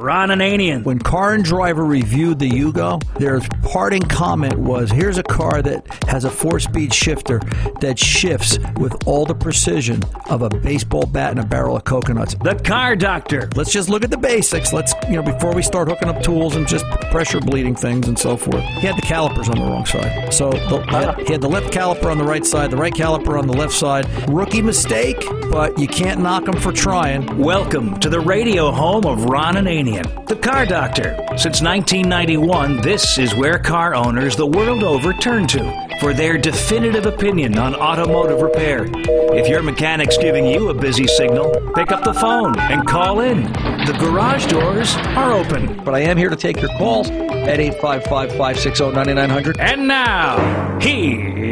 Ron Ananian. When Car and Driver reviewed the Yugo, their parting comment was here's a car that has a four speed shifter that shifts with all the precision of a baseball bat and a barrel of coconuts. The Car Doctor. Let's just look at the basics. Let's, you know, before we start hooking up tools and just pressure bleeding things and so forth. He had the calipers on the wrong side. So the, he had the left caliper on the right side, the right caliper on the left side. Rookie mistake, but you can't knock him for trying. Welcome to the radio home of Ron The Car Doctor. Since 1991, this is where car owners the world over turn to for their definitive opinion on automotive repair. If your mechanic's giving you a busy signal, pick up the phone and call in. The garage doors are open. But I am here to take your calls at 855 560 9900. And now, here's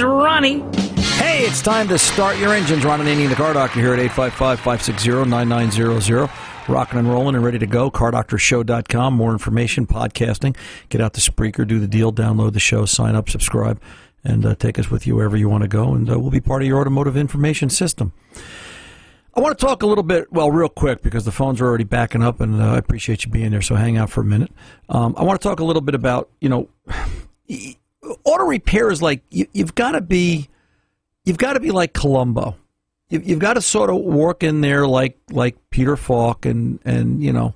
Ronnie. Hey, it's time to start your engines. Ron Ananian, the car doctor here at 855 560 9900. Rocking and rolling and ready to go. CarDoctorShow.com. More information, podcasting. Get out to Spreaker, do the deal, download the show, sign up, subscribe, and uh, take us with you wherever you want to go. And uh, we'll be part of your automotive information system. I want to talk a little bit, well, real quick, because the phones are already backing up, and uh, I appreciate you being there. So hang out for a minute. Um, I want to talk a little bit about, you know, auto repair is like you, you've got to be, you've got to be like Columbo. You've, you've got to sort of work in there like like Peter Falk, and and you know,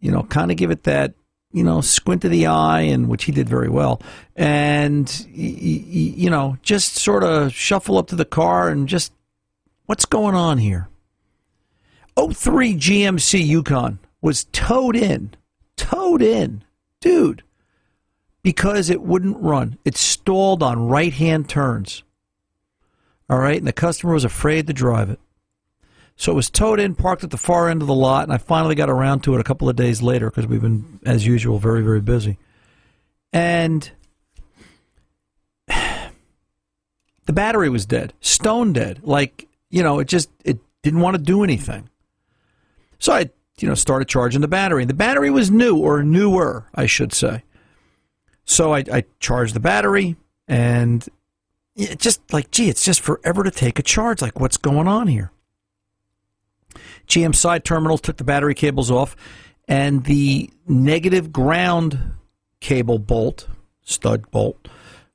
you know, kind of give it that you know squint of the eye, and which he did very well, and you know, just sort of shuffle up to the car and just what's going on here. 03 GMC Yukon was towed in, towed in, dude, because it wouldn't run. It stalled on right hand turns. All right, and the customer was afraid to drive it. So it was towed in, parked at the far end of the lot, and I finally got around to it a couple of days later because we've been, as usual, very, very busy. And the battery was dead, stone dead. Like, you know, it just, it didn't want to do anything. So I, you know, started charging the battery. The battery was new or newer, I should say. So I, I charged the battery and it just like, gee, it's just forever to take a charge. Like, what's going on here? GM side terminal took the battery cables off, and the negative ground cable bolt, stud bolt,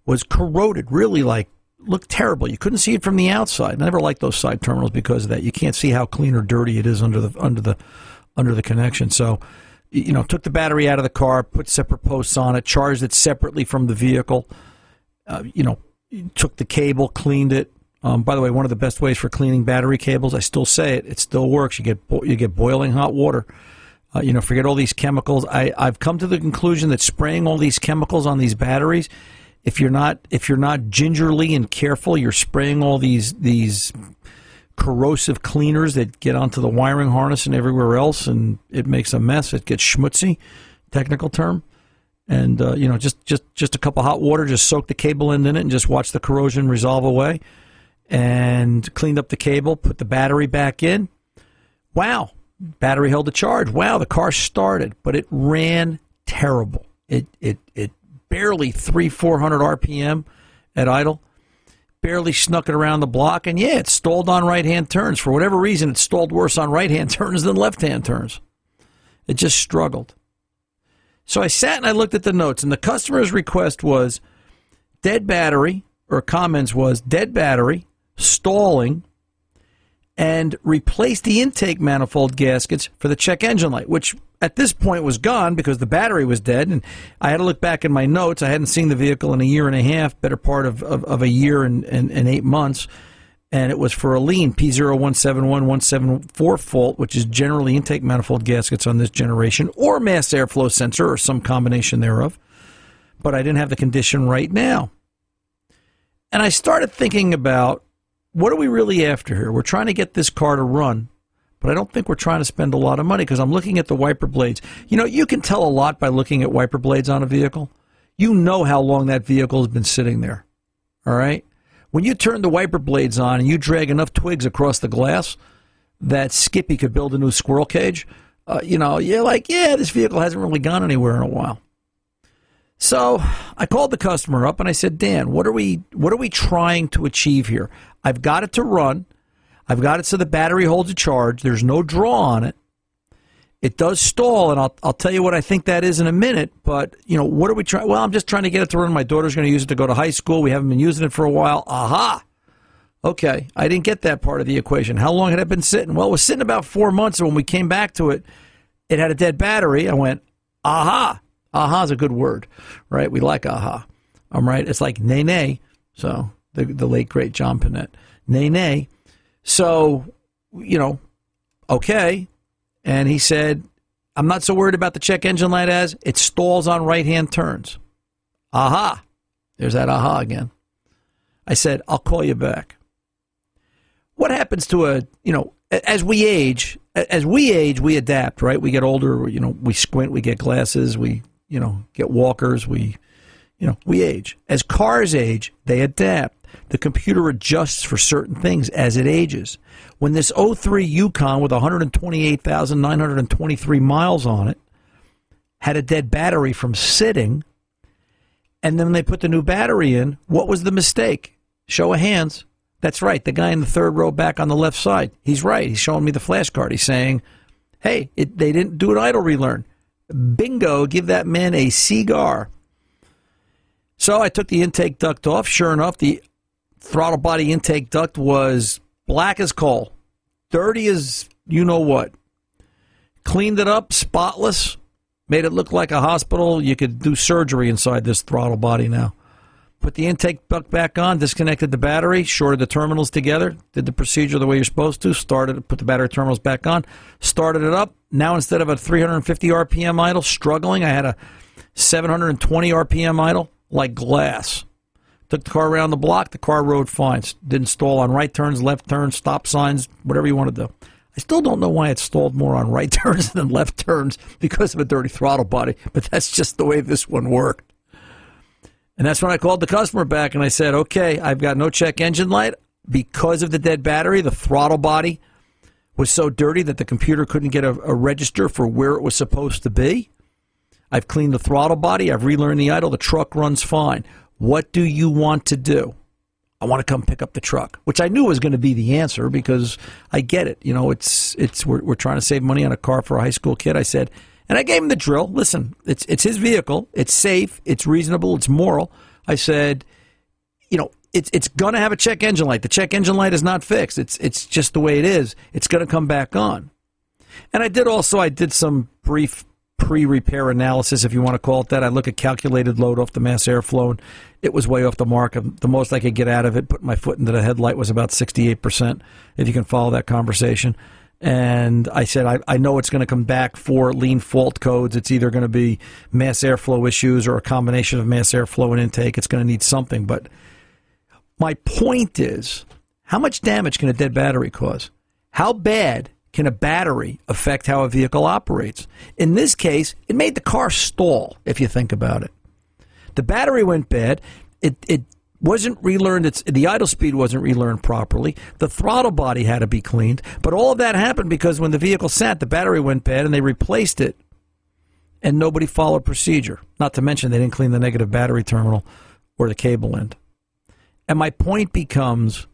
was corroded. Really, like looked terrible. You couldn't see it from the outside. I never liked those side terminals because of that. You can't see how clean or dirty it is under the under the under the connection. So, you know, took the battery out of the car, put separate posts on it, charged it separately from the vehicle. Uh, you know, took the cable, cleaned it. Um, by the way, one of the best ways for cleaning battery cables, I still say it, it still works. You get you get boiling hot water. Uh, you know, forget all these chemicals. I, I've come to the conclusion that spraying all these chemicals on these batteries, if you're not if you're not gingerly and careful, you're spraying all these these corrosive cleaners that get onto the wiring harness and everywhere else, and it makes a mess. It gets schmutzy, technical term and uh, you know just just just a cup of hot water just soak the cable in, in it and just watch the corrosion resolve away. And cleaned up the cable put the battery back in. Wow. Battery held the charge. Wow the car started but it ran terrible. It it it barely 3 400 rpm at idle. Barely snuck it around the block. And yeah it stalled on right hand turns. For whatever reason it stalled worse on right hand turns than left hand turns. It just struggled so I sat and I looked at the notes, and the customer's request was dead battery, or comments was dead battery, stalling, and replace the intake manifold gaskets for the check engine light, which at this point was gone because the battery was dead. And I had to look back in my notes. I hadn't seen the vehicle in a year and a half, better part of, of, of a year and, and, and eight months and it was for a lean P0171174 fault, which is generally intake manifold gaskets on this generation, or mass airflow sensor, or some combination thereof. But I didn't have the condition right now. And I started thinking about what are we really after here? We're trying to get this car to run, but I don't think we're trying to spend a lot of money because I'm looking at the wiper blades. You know, you can tell a lot by looking at wiper blades on a vehicle. You know how long that vehicle has been sitting there. All right? When you turn the wiper blades on and you drag enough twigs across the glass that Skippy could build a new squirrel cage, uh, you know, you're like, yeah, this vehicle hasn't really gone anywhere in a while. So I called the customer up and I said, Dan, what are we what are we trying to achieve here? I've got it to run. I've got it so the battery holds a charge. There's no draw on it. It does stall, and I'll, I'll tell you what I think that is in a minute. But, you know, what are we trying? Well, I'm just trying to get it to run. My daughter's going to use it to go to high school. We haven't been using it for a while. Aha! Okay, I didn't get that part of the equation. How long had it been sitting? Well, it was sitting about four months, and when we came back to it, it had a dead battery. I went, aha! Aha is a good word, right? We like aha. I'm right. It's like nay nay. So the the late great John Pinette, nay nay. So you know, okay. And he said, I'm not so worried about the check engine light as it stalls on right hand turns. Aha. There's that aha again. I said, I'll call you back. What happens to a, you know, as we age, as we age, we adapt, right? We get older, you know, we squint, we get glasses, we, you know, get walkers, we, you know, we age. As cars age, they adapt. The computer adjusts for certain things as it ages. When this 03 Yukon with 128,923 miles on it had a dead battery from sitting, and then they put the new battery in, what was the mistake? Show of hands. That's right. The guy in the third row back on the left side. He's right. He's showing me the flashcard. He's saying, hey, it, they didn't do an idle relearn. Bingo, give that man a cigar. So I took the intake duct off. Sure enough, the throttle body intake duct was black as coal, dirty as you know what. Cleaned it up, spotless, made it look like a hospital. You could do surgery inside this throttle body now. Put the intake duct back on, disconnected the battery, shorted the terminals together, did the procedure the way you're supposed to, started, put the battery terminals back on, started it up. Now instead of a 350 RPM idle, struggling, I had a 720 RPM idle, like glass. Took the car around the block. The car rode fine. Didn't stall on right turns, left turns, stop signs, whatever you want to do. I still don't know why it stalled more on right turns than left turns because of a dirty throttle body, but that's just the way this one worked. And that's when I called the customer back and I said, okay, I've got no check engine light. Because of the dead battery, the throttle body was so dirty that the computer couldn't get a, a register for where it was supposed to be. I've cleaned the throttle body. I've relearned the idle. The truck runs fine. What do you want to do? I want to come pick up the truck, which I knew was going to be the answer because I get it. You know, it's it's we're, we're trying to save money on a car for a high school kid. I said, and I gave him the drill. Listen, it's it's his vehicle. It's safe. It's reasonable. It's moral. I said, you know, it's it's going to have a check engine light. The check engine light is not fixed. It's it's just the way it is. It's going to come back on. And I did also I did some brief pre-repair analysis, if you want to call it that. I look at calculated load off the mass airflow, and it was way off the mark. The most I could get out of it, put my foot into the headlight, was about 68%, if you can follow that conversation. And I said, I, I know it's going to come back for lean fault codes. It's either going to be mass airflow issues or a combination of mass airflow and intake. It's going to need something. But my point is, how much damage can a dead battery cause? How bad can a battery affect how a vehicle operates? In this case, it made the car stall, if you think about it. The battery went bad. It, it wasn't relearned. It's, the idle speed wasn't relearned properly. The throttle body had to be cleaned. But all of that happened because when the vehicle sat, the battery went bad and they replaced it. And nobody followed procedure. Not to mention they didn't clean the negative battery terminal or the cable end. And my point becomes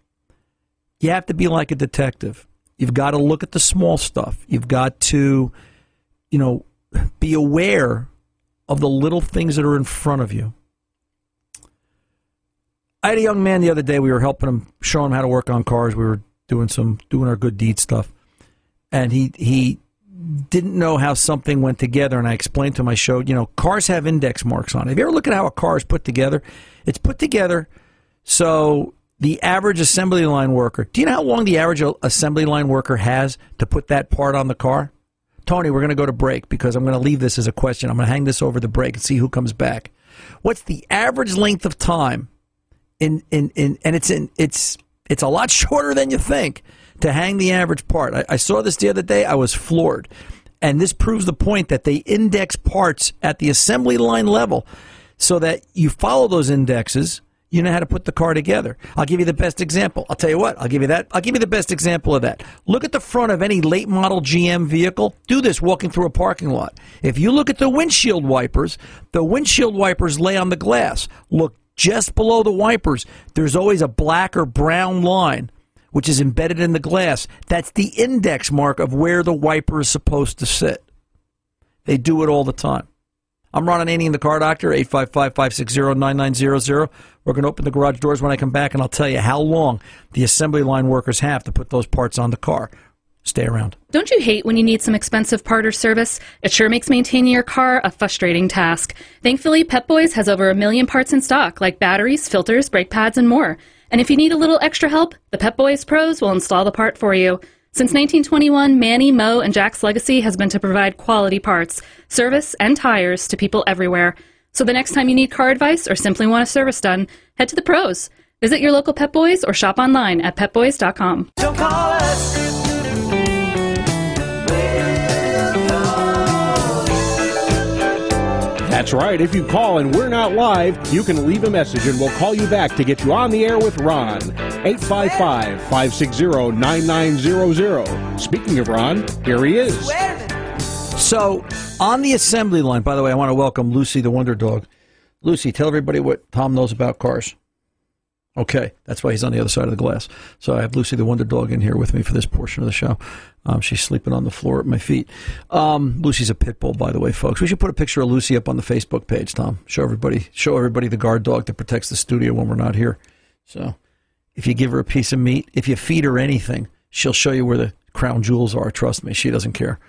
you have to be like a detective. You've got to look at the small stuff. You've got to, you know, be aware of the little things that are in front of you. I had a young man the other day. We were helping him, showing him how to work on cars. We were doing some doing our good deed stuff, and he he didn't know how something went together. And I explained to him. I showed, you know, cars have index marks on it. Have you ever looked at how a car is put together? It's put together so the average assembly line worker. Do you know how long the average assembly line worker has to put that part on the car? Tony, we're going to go to break because I'm going to leave this as a question. I'm going to hang this over the break and see who comes back. What's the average length of time in in, in and it's in it's it's a lot shorter than you think to hang the average part. I, I saw this the other day. I was floored. And this proves the point that they index parts at the assembly line level so that you follow those indexes you know how to put the car together. I'll give you the best example. I'll tell you what, I'll give you that. I'll give you the best example of that. Look at the front of any late model GM vehicle. Do this walking through a parking lot. If you look at the windshield wipers, the windshield wipers lay on the glass. Look just below the wipers. There's always a black or brown line which is embedded in the glass. That's the index mark of where the wiper is supposed to sit. They do it all the time. I'm Ron Ananian, the car doctor, 855-560-9900. We're going to open the garage doors when I come back, and I'll tell you how long the assembly line workers have to put those parts on the car. Stay around. Don't you hate when you need some expensive part or service? It sure makes maintaining your car a frustrating task. Thankfully, Pep Boys has over a million parts in stock, like batteries, filters, brake pads, and more. And if you need a little extra help, the Pep Boys pros will install the part for you. Since 1921, Manny, Mo, and Jack's legacy has been to provide quality parts, service, and tires to people everywhere. So the next time you need car advice or simply want a service done, head to the pros. Visit your local Pep Boys or shop online at pepboys.com. Don't call us. That's right. If you call and we're not live, you can leave a message and we'll call you back to get you on the air with Ron. 855 560 9900. Speaking of Ron, here he is. So, on the assembly line, by the way, I want to welcome Lucy the Wonder Dog. Lucy, tell everybody what Tom knows about cars. Okay, that's why he's on the other side of the glass. So I have Lucy the Wonder Dog in here with me for this portion of the show. Um, she's sleeping on the floor at my feet. Um, Lucy's a pit bull, by the way, folks. We should put a picture of Lucy up on the Facebook page, Tom. Show everybody, show everybody the guard dog that protects the studio when we're not here. So, if you give her a piece of meat, if you feed her anything, she'll show you where the crown jewels are. Trust me, she doesn't care.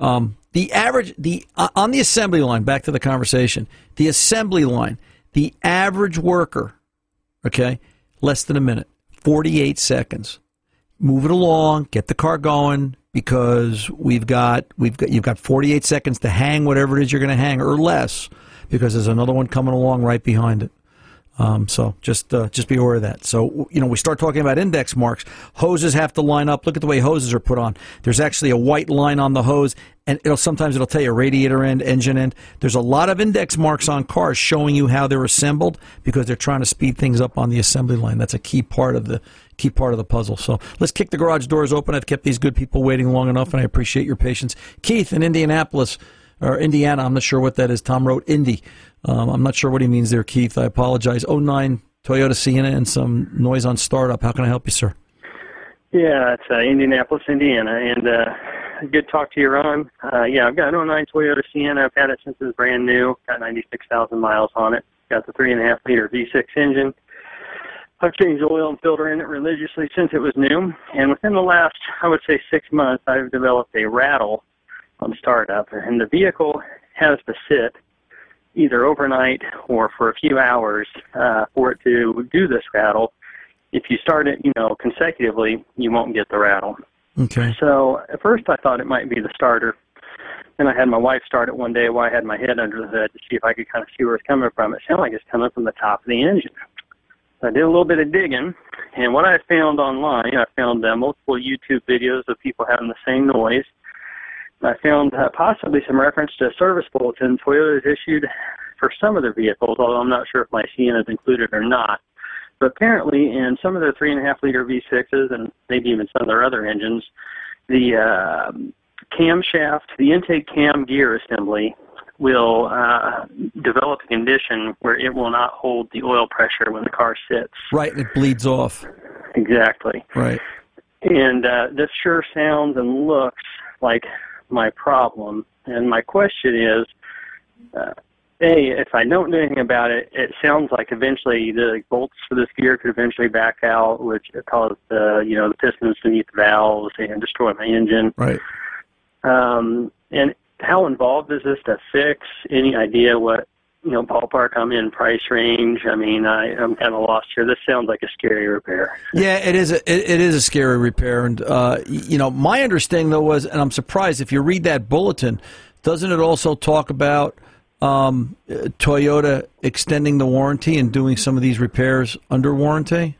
Um, the average, the uh, on the assembly line. Back to the conversation. The assembly line. The average worker, okay, less than a minute, forty-eight seconds. Move it along, get the car going because we've got we've got you've got forty-eight seconds to hang whatever it is you're going to hang or less because there's another one coming along right behind it. Um, so just uh, just be aware of that. So you know we start talking about index marks. Hoses have to line up. Look at the way hoses are put on. There's actually a white line on the hose, and it'll sometimes it'll tell you radiator end, engine end. There's a lot of index marks on cars showing you how they're assembled because they're trying to speed things up on the assembly line. That's a key part of the key part of the puzzle. So let's kick the garage doors open. I've kept these good people waiting long enough, and I appreciate your patience. Keith in Indianapolis or Indiana. I'm not sure what that is. Tom wrote Indy. Um, I'm not sure what he means there, Keith. I apologize. 09 Toyota Sienna and some noise on startup. How can I help you, sir? Yeah, it's uh, Indianapolis, Indiana, and uh, good talk to you, Ron. Uh, yeah, I've got an 09 Toyota Sienna. I've had it since it was brand new. Got 96,000 miles on it. Got the three and a half liter V6 engine. I've changed oil and filter in it religiously since it was new, and within the last, I would say, six months, I've developed a rattle on startup, and the vehicle has to sit either overnight or for a few hours uh, for it to do this rattle. If you start it, you know, consecutively, you won't get the rattle. Okay. So at first I thought it might be the starter. Then I had my wife start it one day while I had my head under the hood to see if I could kind of see where it's coming from. It sounded like it's coming from the top of the engine. So I did a little bit of digging, and what I found online, I found uh, multiple YouTube videos of people having the same noise. I found uh, possibly some reference to a service bulletin Toyota has issued for some of their vehicles, although I'm not sure if my Sienna is included or not. But apparently, in some of their three and a half liter V6s and maybe even some of their other engines, the uh, camshaft, the intake cam gear assembly, will uh, develop a condition where it will not hold the oil pressure when the car sits. Right, it bleeds off. Exactly. Right. And uh, this sure sounds and looks like my problem. And my question is, uh, a, if I don't do anything about it, it sounds like eventually the bolts for this gear could eventually back out, which cause the you know the pistons beneath the valves and destroy my engine. Right. Um, and how involved is this to fix? Any idea what you know ballpark I'm in price range? I mean, I, I'm kind of lost here. This sounds like a scary repair. Yeah, it is. A, it, it is a scary repair, and uh, you know, my understanding though was, and I'm surprised if you read that bulletin, doesn't it also talk about um, Toyota extending the warranty and doing some of these repairs under warranty?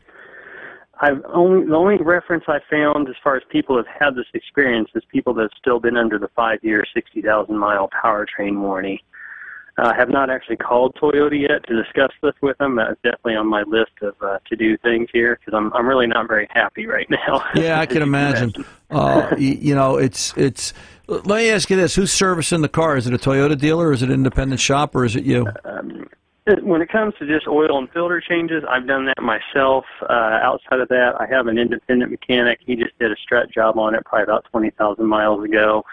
I've only the only reference I found as far as people have had this experience is people that have still been under the five year, sixty thousand mile powertrain warranty. I uh, have not actually called Toyota yet to discuss this with them. That's definitely on my list of uh, to do things here because I'm I'm really not very happy right now. Yeah, I can imagine. uh, you, you know, it's it's. Let me ask you this: Who's servicing the car? Is it a Toyota dealer, is it an independent shop, or is it you? Um, when it comes to just oil and filter changes, I've done that myself. Uh, outside of that, I have an independent mechanic. He just did a strut job on it probably about 20,000 miles ago.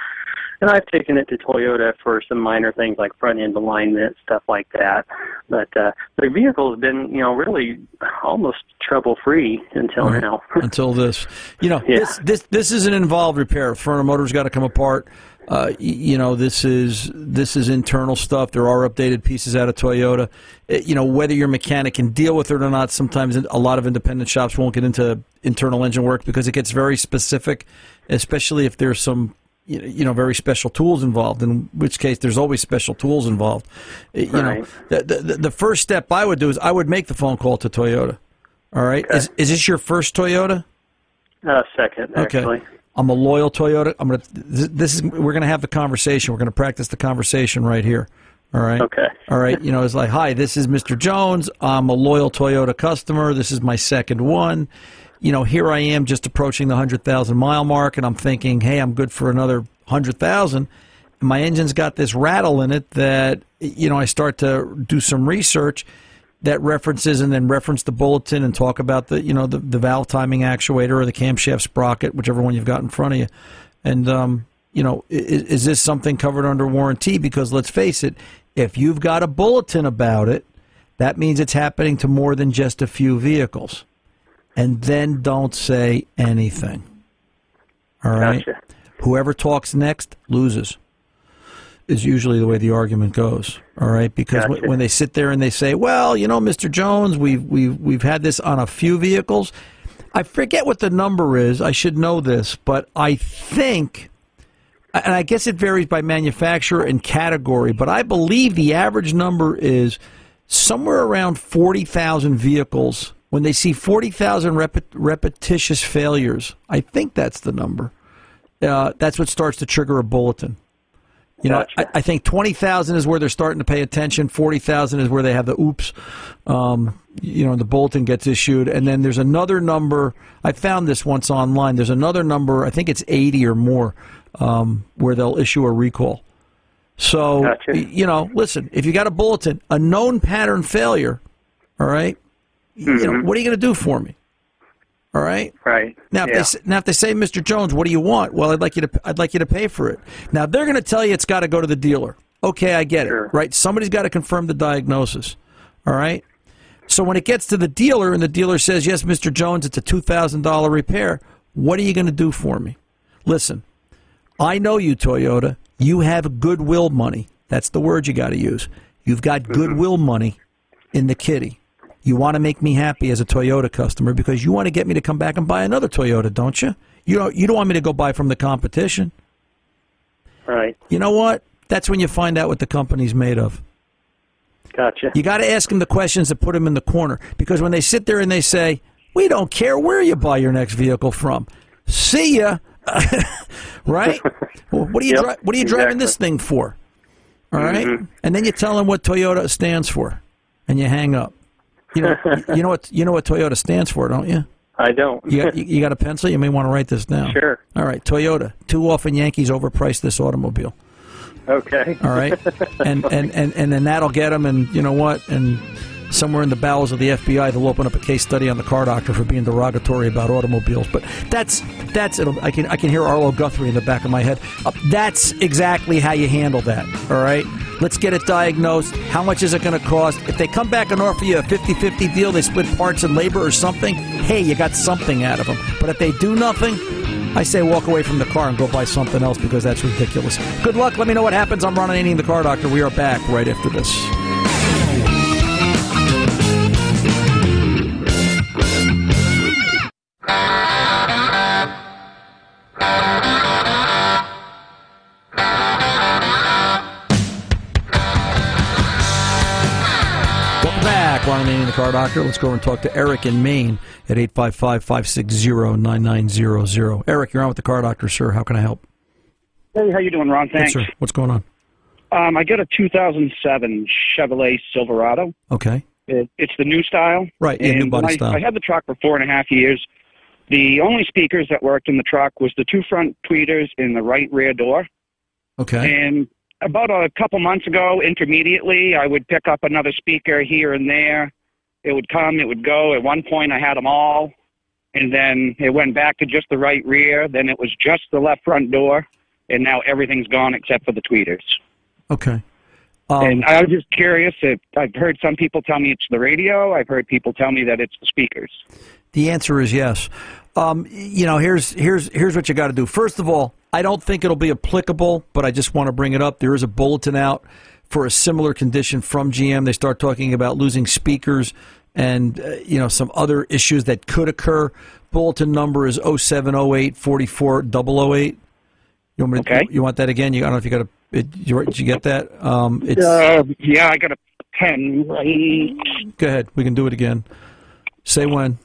And I've taken it to Toyota for some minor things like front end alignment, stuff like that. But uh, the vehicle has been, you know, really almost trouble free until Right. now. until this. You know, Yeah. this this this is an involved repair. Furnace motor's got to come apart. Uh, you know, this is this is internal stuff. There are updated pieces out of Toyota. Uh, you know, whether your mechanic can deal with it or not. Sometimes a lot of independent shops won't get into internal engine work because it gets very specific, especially if there's some you know, very special tools involved. In which case, there's always special tools involved. Uh, You Right. know, the, the the first step I would do is I would make the phone call to Toyota. All right, is is this your first Toyota? Uh, second, Okay. actually. I'm a loyal Toyota. I'm gonna. This is. We're gonna have the conversation. We're gonna practice the conversation right here. All right. Okay. All right. You know, it's like, hi, this is Mr. Jones. I'm a loyal Toyota customer. This is my second one. You know, here I am, just approaching the hundred thousand mile mark, and I'm thinking, hey, I'm good for another hundred thousand. My engine's got this rattle in it that you know. I start to do some research that references and then reference the bulletin and talk about the you know the, the valve timing actuator or the camshaft sprocket, whichever one you've got in front of you. And um, you know, is, is this something covered under warranty? Because let's face it, if you've got a bulletin about it, that means it's happening to more than just a few vehicles. And then don't say anything. All right. Gotcha. Whoever talks next loses. Is usually the way the argument goes. All right, because Gotcha. when, when they sit there and they say, "Well, you know, Mr. Jones, we've we've we've had this on a few vehicles," I forget what the number is. I should know this, but I think, and I guess it varies by manufacturer and category, but I believe the average number is somewhere around forty thousand vehicles. When they see forty thousand repet- repetitious failures, I think that's the number. Uh, that's what starts to trigger a bulletin. You know, Gotcha. I, I think twenty thousand is where they're starting to pay attention. Forty thousand is where they have the oops. Um, you know, the bulletin gets issued, and then there's another number. I found this once online. There's another number. I think it's eighty or more, um, where they'll issue a recall. So, Gotcha. you know, listen, if you got a bulletin, a known pattern failure, all right, you know, mm-hmm. what are you going to do for me? All right. Right. Now, if yeah. they, now if they say, Mr. Jones, what do you want? Well, I'd like you to I'd like you to pay for it. Now they're going to tell you it's got to go to the dealer. Okay, I get Sure. it. Right? Somebody's got to confirm the diagnosis. All right. So when it gets to the dealer and the dealer says, "Yes, Mr. Jones, it's a two thousand dollar repair," what are you going to do for me? Listen, I know you, Toyota. You have goodwill money. That's the word you got to use. You've got mm-hmm. goodwill money in the kitty. You want to make me happy as a Toyota customer because you want to get me to come back and buy another Toyota, don't you? You don't. You don't want me to go buy from the competition. right. You know what? That's when you find out what the company's made of. Gotcha. You got to ask them the questions that put them in the corner because when they sit there and they say, "We don't care where you buy your next vehicle from," see ya, right? Well, what are you Yep, dri- What are you driving exactly. this thing for? All right? Mm-hmm. and then you tell them what Toyota stands for, and you hang up. You know, you know what you know what Toyota stands for, don't you? I don't. You got, you, got a pencil? You may want to write this down. Sure. All right, Toyota. Too often Yankees overprice this automobile. okay. All right, and and and and then that'll get them. And you know what? And somewhere in the bowels of the FBI, they'll open up a case study on the car doctor for being derogatory about automobiles. But that's that's I can I can hear Arlo Guthrie in the back of my head. Uh, that's exactly how you handle that. All right. Let's get it diagnosed. How much is it going to cost? If they come back and offer you a 50-50 deal, they split parts and labor or something. Hey, you got something out of them. But if they do nothing, I say walk away from the car and go buy something else because that's ridiculous. Good luck. Let me know what happens. I'm Ron Ananian, the car doctor. We are back right after this. Car doctor. Let's go over and talk to Eric in Maine at 855-560-9900. Eric, you're on with the car doctor, sir. How can I help? Hey, how you doing, Ron? Yes, Thanks. sir. What's going on? Um, I got a 2007 Chevrolet Silverado. Okay. It, it's the new style. Right, yeah, new body I, style. I had the truck for four and a half years. The only speakers that worked in the truck was the two front tweeters in the right rear door. Okay. And about a couple months ago, intermediately, I would pick up another speaker here and there. It would come, it would go. At one point, I had them all, and then it went back to just the right rear. Then it was just the left front door. and now everything's gone except for the tweeters. Okay. Um, and I was just curious if I've heard some people tell me it's the radio. I've heard people tell me that it's the speakers. The answer is yes. Um, you know, here's here's here's what you got to do. First of all, I don't think it'll be applicable, but I just want to bring it up. There is a bulletin out for a similar condition from GM. They start talking about losing speakers and uh, you know some other issues that could occur. Bulletin number is 0708 44 008. You want, me to, Okay. you want that again? You, I don't know if you got a. It, you, did you get that? Um, it's, Uh, yeah, I got a pen. Go ahead. We can do it again. Say when.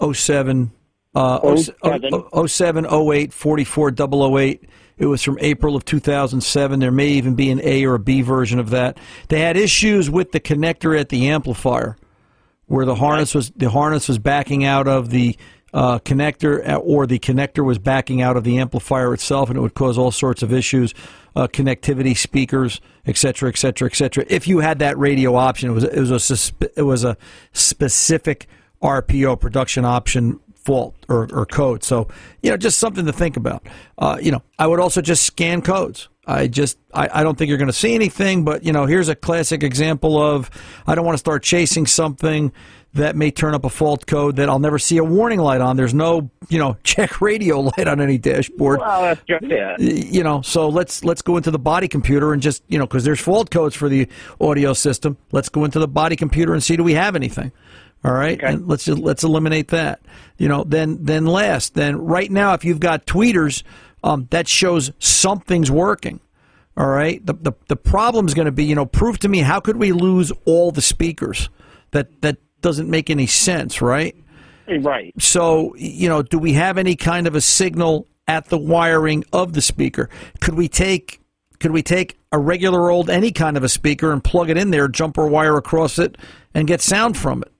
07, uh, 07. 07 08 44 008. It was from April of 2007. There may even be an A or a B version of that. They had issues with the connector at the amplifier, where the harness was the harness was backing out of the uh, connector, uh, or the connector was backing out of the amplifier itself, and it would cause all sorts of issues, uh, connectivity, speakers, et cetera, et cetera, et cetera. If you had that radio option, it was it was a it was a specific RPO production option fault or, or code. So you know, just something to think about. Uh, you know, I would also just scan codes. I just I, I don't think you're going to see anything, but you know, here's a classic example of I don't want to start chasing something that may turn up a fault code that I'll never see a warning light on. There's no, you know, check radio light on any dashboard. Well, that's just it. You know, so let's let's go into the body computer and just, you know, because there's fault codes for the audio system. Let's go into the body computer and see do we have anything. All right, Okay. and let's let's eliminate that. You know, then then last, then right now, if you've got tweeters, um, that shows something's working. All right, the the the problem's going to be, you know, prove to me how could we lose all the speakers? That that doesn't make any sense, right? Right. So, you know, do we have any kind of a signal at the wiring of the speaker? Could we take could we take a regular old any kind of a speaker and plug it in there, jumper wire across it, and get sound from it?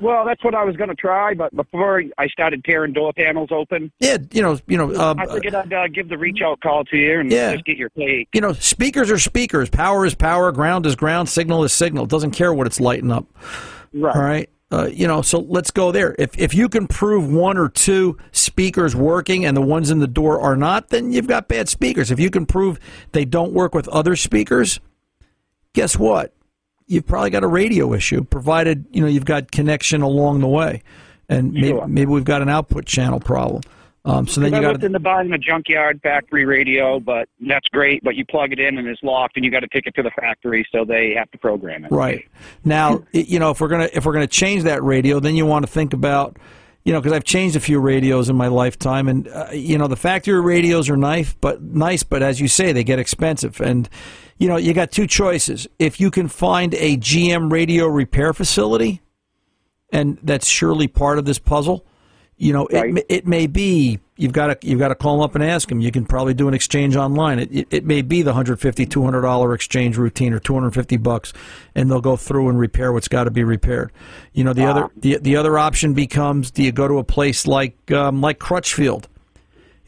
Well, that's what I was going to try, but before I started tearing door panels open, Yeah, you know, you know, um, I figured I'd uh, give the reach out call to you and Yeah. just get your take. you know, speakers are speakers. Power is power. Ground is ground. Signal is signal. It doesn't care what it's lighting up. Right. All right. Uh, you know, so let's go there. If if you can prove one or two speakers working and the ones in the door are not, then you've got bad speakers. If you can prove they don't work with other speakers, guess what? You've probably got a radio issue, provided you know you've got connection along the way, and maybe Sure. maybe we've got an output channel problem. Um, so then you got looked into buying a junkyard factory radio, but that's great. But you plug it in and it's locked, and you got to take it to the factory, so they have to program it. Right now, you know, if we're gonna if we're gonna change that radio, then you want to think about, you know, because I've changed a few radios in my lifetime, and uh, you know, the factory radios are nice, but nice, but as you say, they get expensive, and you know, you got two choices. If you can find a GM radio repair facility, and that's surely part of this puzzle. You know, Right. may- it may be you've got to you've got to call them up and ask them. You can probably do an exchange online. It, it, may be the 150 200 dollar exchange routine or 250 bucks, and they'll go through and repair what's got to be repaired. You know, the other the, the other option becomes: do you go to a place like um, like Crutchfield?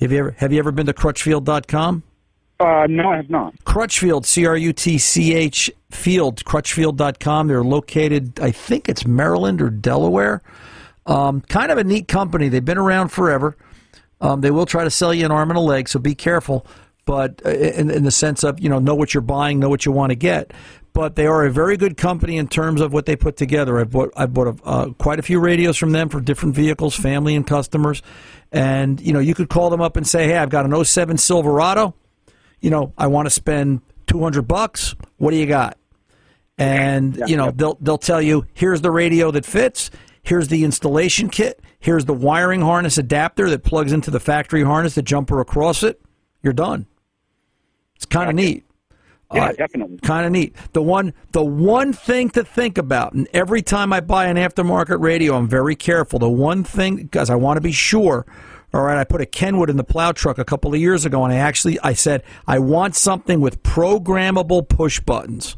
Have you ever have you ever been to Crutchfield.com? Uh, no, I have not. Crutchfield, C R U T C H Field, Crutchfield.com. They're located, I think it's Maryland or Delaware. Um, kind of a neat company. They've been around forever. Um, they will try to sell you an arm and a leg, so be careful. But uh, in, in the sense of, you know, know what you're buying, know what you want to get. But they are a very good company in terms of what they put together. I've bought, I've bought uh, quite a few radios from them for different vehicles, family and customers. And, you know, you could call them up and say, hey, I've got an 07 Silverado you know, I want to spend 200 bucks. What do you got? And you know, they'll they'll tell you, here's the radio that fits, here's the installation kit, here's the wiring harness adapter that plugs into the factory harness, the jumper across it. You're done. It's kind of neat. Yeah, Uh, definitely. kind of neat. The one, the one thing to think about, and every time I buy an aftermarket radio, I'm very careful. The one thing, because I want to be sure. All right, I put a Kenwood in the plow truck a couple of years ago, and I actually, I said I want something with programmable push buttons.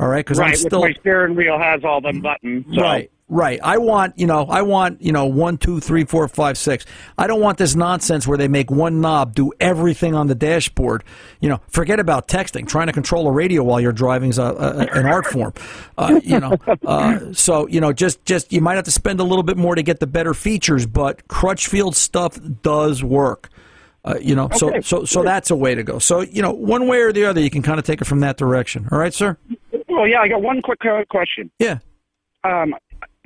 All right, because Right, I'm still my steering wheel has all them buttons. So. Right, right. I want, you know, I want, you know, one, two, three, four, five, six. I don't want this nonsense where they make one knob do everything on the dashboard. You know, forget about texting. Trying to control a radio while you're driving is a, a, an art form. Uh, you know, uh, so you know, just just you might have to spend a little bit more to get the better features, but Crutchfield stuff does work. Uh, you know, so Okay. so so so that's a way to go. So you know, one way or the other, you can kind of take it from that direction. All right, sir. Well, yeah, I got one quick uh, question. Yeah. Um,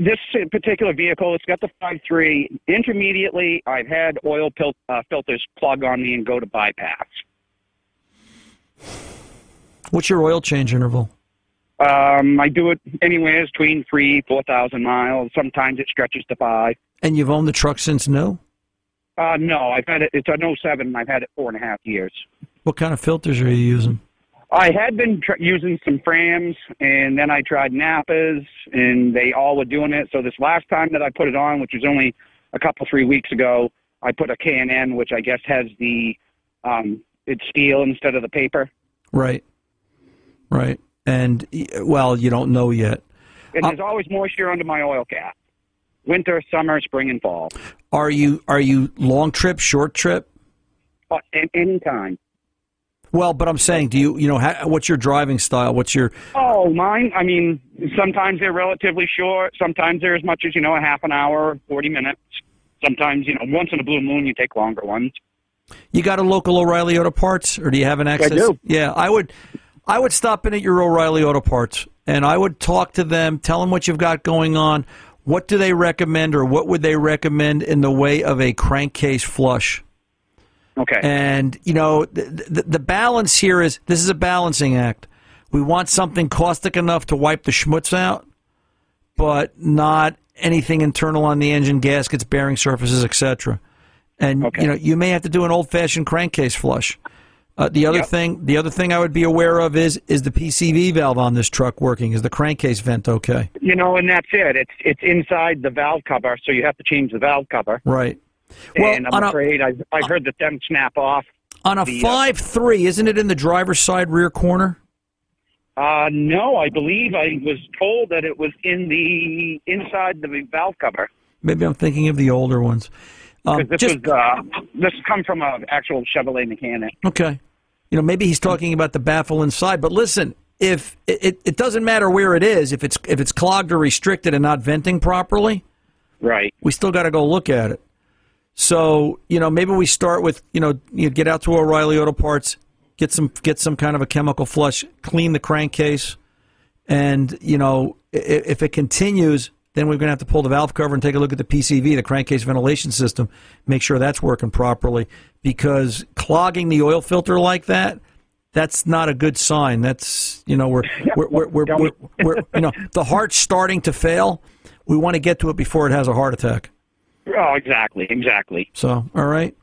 this particular vehicle, it's got the 5.3. Intermediately, I've had oil pil- uh, filters plug on me and go to bypass. What's your oil change interval? Um, I do it anywhere between three, four thousand miles. Sometimes it stretches to five. And you've owned the truck since no? Uh, no, I've had it. It's an 07, and I've had it four and a half years. What kind of filters are you using? I had been tr- using some Frams, and then I tried Napas, and they all were doing it. So this last time that I put it on, which was only a couple three weeks ago, I put a K&N, which I guess has the um, it's steel instead of the paper. Right. Right. And well, you don't know yet. And there's always moisture under my oil cap. Winter, summer, spring, and fall. Are you are you long trip, short trip? Uh, an- anytime. Well, but I'm saying, do you you know ha, what's your driving style? What's your Oh, mine. I mean, sometimes they're relatively short. Sometimes they're as much as you know a half an hour, forty minutes. Sometimes you know once in a blue moon you take longer ones. You got a local O'Reilly Auto Parts, or do you have an access? I do. Yeah, I would. I would stop in at your O'Reilly Auto Parts, and I would talk to them, tell them what you've got going on. What do they recommend, or what would they recommend in the way of a crankcase flush? Okay. And you know, the, the, the balance here is this is a balancing act. We want something caustic enough to wipe the schmutz out, but not anything internal on the engine, gaskets, bearing surfaces, etc. And Okay. you know, you may have to do an old-fashioned crankcase flush. Uh, the other Yep. thing, the other thing I would be aware of is is the PCV valve on this truck working? Is the crankcase vent okay? you know, and that's it. It's it's inside the valve cover, so you have to change the valve cover. Right. Well, and I'm on a- afraid I've, I've heard that them snap off. On a the, uh, five three, isn't it in the driver's side rear corner? Uh, no, I believe I was told that it was in the inside the valve cover. Maybe I'm thinking of the older ones. Um, this just was uh, this has come from an actual Chevrolet mechanic. Okay. You know, maybe he's talking about the baffle inside, but listen, if it, it, it doesn't matter where it is, if it's if it's clogged or restricted and not venting properly, Right. we still got to go look at it. So, you know, maybe we start with, you know, you get out to O'Reilly Auto Parts, get some get some kind of a chemical flush, clean the crankcase, and, you know, i- if it continues, then we're going to have to pull the valve cover and take a look at the PCV, the crankcase ventilation system, make sure that's working properly because clogging the oil filter like that, that's not a good sign. That's, you know, we're we're we're, we're, we're, we're you know, the heart's starting to fail. We want to get to it before it has a heart attack. Oh, exactly, exactly. So, all right.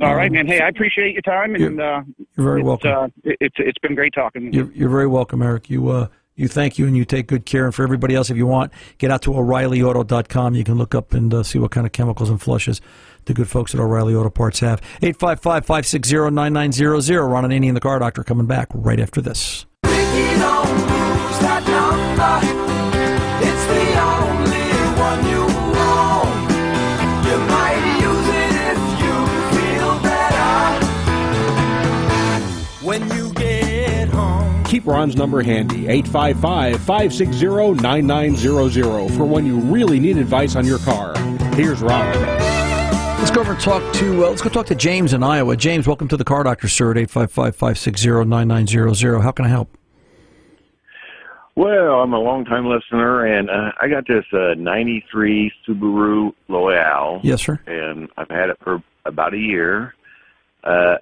All right, man. Hey, I appreciate your time, and You're- uh, You're very it's, welcome. Uh, it- it's it's been great talking. with you. You're, you're very welcome, Eric. You uh, you thank you and you take good care. And for everybody else, if you want, get out to O'ReillyAuto.com. You can look up and uh, see what kind of chemicals and flushes the good folks at O'Reilly Auto Parts have. 855 560 9900. Ron Ananian and the Car Doctor coming back right after this. Keep Ron's number handy, 855 560 9900, for when you really need advice on your car. Here's Ron. Let's go over and talk to uh, let's go talk to James in Iowa. James, welcome to the Car Doctor, sir. At 855 560 9900. How can I help? Well, I'm a long-time listener, and uh, I got this uh, '93 Subaru Loyale, Yes, sir. and I've had it for about a year. Uh,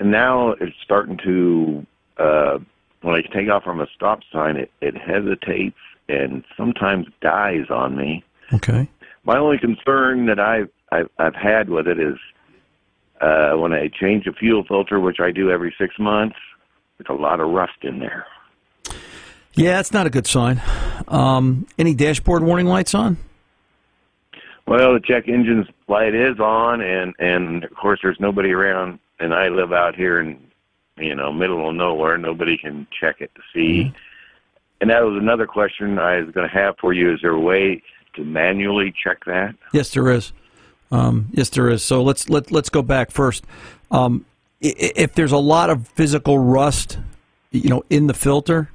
and now it's starting to, uh, when I take off from a stop sign, it, it hesitates and sometimes dies on me. Okay. My only concern that I've I've, I've had with it is uh, when I change the fuel filter, which I do every six months. There's a lot of rust in there. Yeah, that's not a good sign. Um, any dashboard warning lights on? Well, the check engine's light is on, and and of course there's nobody around, and I live out here in you know middle of nowhere. Nobody can check it to see. And that was another question I was going to have for you. Is there a way to manually check that? Yes, there is. Um, yes, there is. So let's let let's go back first. Um, if there's a lot of physical rust, you know, in the filter,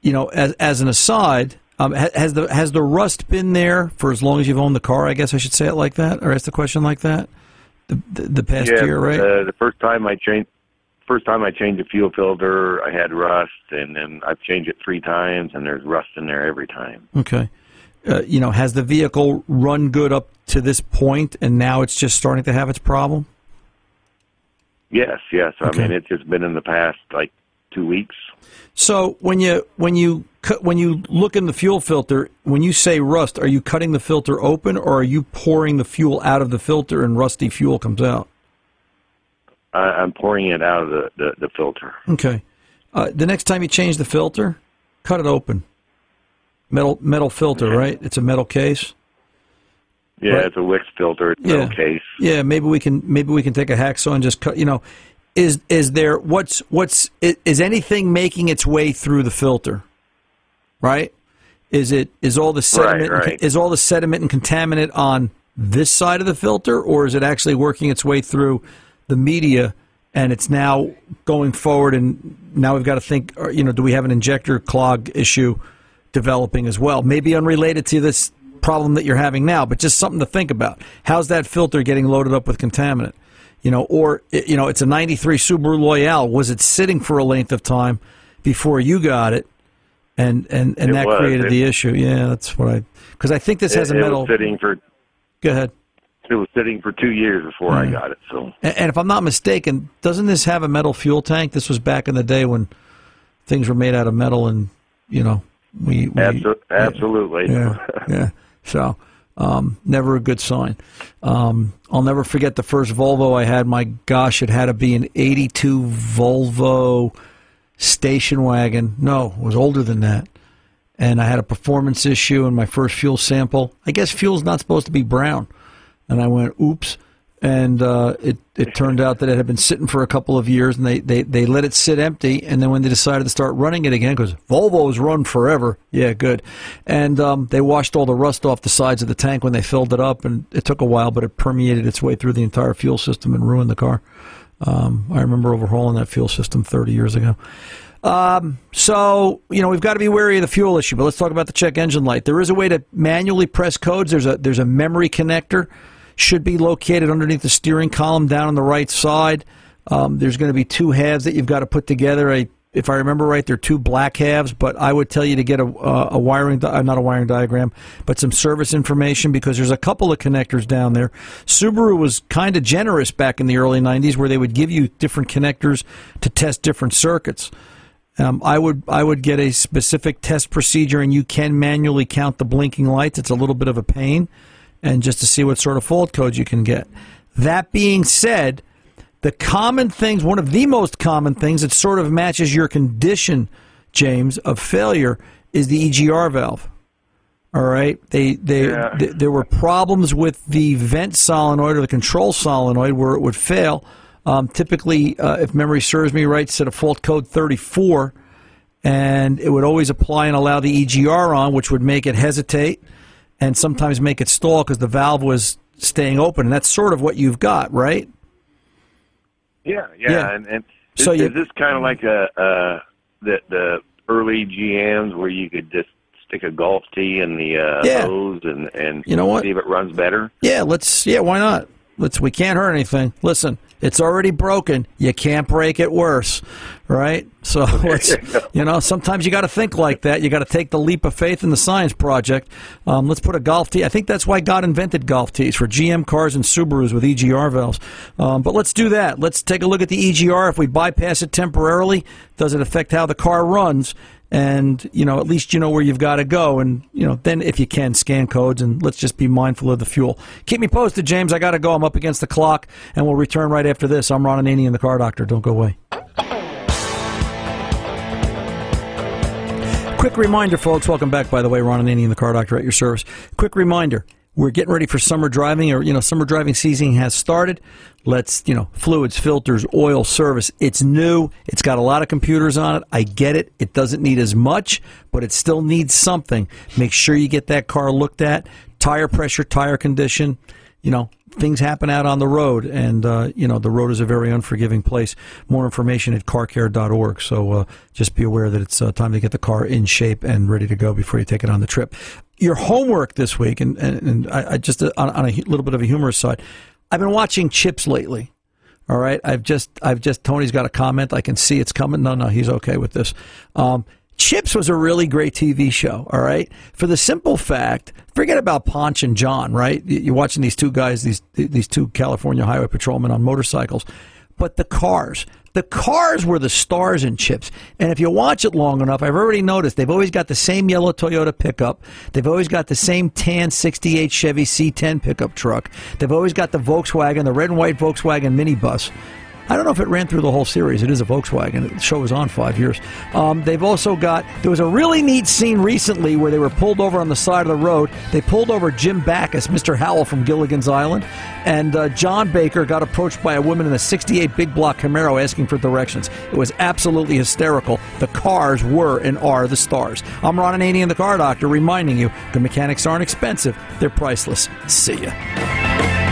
you know, as as an aside, um, has the has the rust been there for as long as you've owned the car? I guess I should say it like that, or ask the question like that. the, the, the past yeah, year, right? Uh, the first time I changed, first time I changed a fuel filter, I had rust, and then I've changed it three times, and there's rust in there every time. Okay. Uh, you know, has the vehicle run good up to this point, and now it's just starting to have its problem? Yes, yes. I mean, it's just been in the past like two weeks. So when you when you cut when you look in the fuel filter, when you say rust, are you cutting the filter open, or are you pouring the fuel out of the filter and rusty fuel comes out? I, I'm pouring it out of the the, the filter. Okay. Uh, the next time you change the filter, cut it open. Metal metal filter, right? It's a metal case. Yeah, Right. it's a Wix filter. It's Yeah. no case. Yeah, maybe we can maybe we can take a hacksaw and just cut. You know, is is there what's what's is anything making its way through the filter? Right? Is it is all the sediment and- right. is all the sediment and contaminant on this side of the filter, or is it actually working its way through the media? And it's now going forward, and now we've got to think. Uh, you know, do we have an injector clog issue developing as well? Maybe unrelated to this problem that you're having now, but just something to think about. How's that filter getting loaded up with contaminant? You know, or you know, it's a '93 Subaru Loyale. Was it sitting for a length of time before you got it, and and and It that was. created It- the issue? Yeah, that's what I because I think this has a metal. sitting for Go ahead. It was sitting for two years before I got it. So And, and if I'm not mistaken, doesn't this have a metal fuel tank? This was back in the day when things were made out of metal, and you know, we, we Abso- absolutely. yeah, yeah. So, um, never a good sign. Um, I'll never forget the first Volvo I had. My gosh, it had to be an '82 Volvo station wagon. No, it was older than that. And I had a performance issue in my first fuel sample. I guess fuel's not supposed to be brown, and I went, "Oops." And uh, it it turned out that it had been sitting for a couple of years, and they, they, they let it sit empty. And then when they decided to start running it again, because Volvos run forever, yeah, good. And um, they washed all the rust off the sides of the tank when they filled it up, and it took a while, but it permeated its way through the entire fuel system and ruined the car. Um, I remember overhauling that fuel system 30 years ago. Um, so, you know, we've got to be wary of the fuel issue, but let's talk about the check engine light. There is a way to manually press codes. There's a there's a memory connector, should be located underneath the steering column down on the right side. Um, there's going to be two halves that you've got to put together. I, if I remember right, they're two black halves, but I would tell you to get a, a wiring, di- uh, not a wiring diagram, but some service information because there's a couple of connectors down there. Subaru was kind of generous back in the early 90s where they would give you different connectors to test different circuits. Um, I would I would get a specific test procedure, and you can manually count the blinking lights. It's a little bit of a pain, and just to see what sort of fault codes you can get. That being said, the common things, one of the most common things that sort of matches your condition, James, of failure is the EGR valve. All right, they they Yeah. th- there were problems with the vent solenoid or the control solenoid where it would fail. Um, typically, uh, if memory serves me right, set a fault code 34, and it would always apply and allow the EGR on, which would make it hesitate and sometimes make it stall because the valve was staying open. And that's sort of what you've got, right? Yeah, yeah, Yeah. and and So is, you- is this kind of like a uh, the the early GMs where you could just stick a golf tee in the uh, Yeah. hose and and You know what? see if it runs better? Yeah, let's. Yeah, why not? Let's. We can't hurt anything. Listen, it's already broken. You can't break it worse, right? So let's. You know, sometimes you got to think like that. You got to take the leap of faith in the science project. Um, let's put a golf tee. I think that's why God invented golf tees for GM cars and Subarus with EGR valves. Um, but let's do that. Let's take a look at the EGR. If we bypass it temporarily, does it affect how the car runs? And you know at least you know where you've got to go. And you know then if you can scan codes and let's just be mindful of the fuel. Keep me posted james. I got to go. I'm up against the clock and we'll return right after this. I'm ron Ananian, the car doctor. Don't go away. Quick reminder folks. Welcome back by the way. Ron Ananian, the car doctor at your service. Quick reminder we're getting ready for summer driving or you know summer driving season has started. Let's you know fluids filters oil service. It's new. It's got a lot of computers on it. I get it. It doesn't need as much but it still needs something. Make sure you get that car looked at. Tire pressure tire condition. You know things happen out on the road and uh, you know the road is a very unforgiving place. More information at carcare.org so uh, just be aware that it's uh, time to get the car in shape and ready to go before you take it on the trip your homework this week and, and, and I, I just uh, on, on a little bit of a humorous side I've been watching Chips lately. All right, I've just, I've just. Tony's got a comment. I can see it's coming. No, no, he's okay with this. Um, Chips was a really great TV show. All right, for the simple fact, forget about Ponch and Jon. Right, You- you're watching these two guys, these these two California highway patrolmen on motorcycles, but the cars. The cars were the stars and Chips. And if you watch it long enough, I've already noticed they've always got the same yellow Toyota pickup. They've always got the same tan 68 Chevy C10 pickup truck. They've always got the Volkswagen, the red and white Volkswagen minibus. I don't know if it ran through the whole series. It is a Volkswagen. The show was on five years. Um, they've also got. There was a really neat scene recently where they were pulled over on the side of the road. They pulled over Jim Backus, Mr. Howell from Gilligan's Island, and uh, Jon Baker got approached by a woman in a '68 big block Camaro asking for directions. It was absolutely hysterical. The cars were and are the stars. I'm Ron Ananian, the Car Doctor, reminding you: the mechanics aren't expensive; they're priceless. See ya.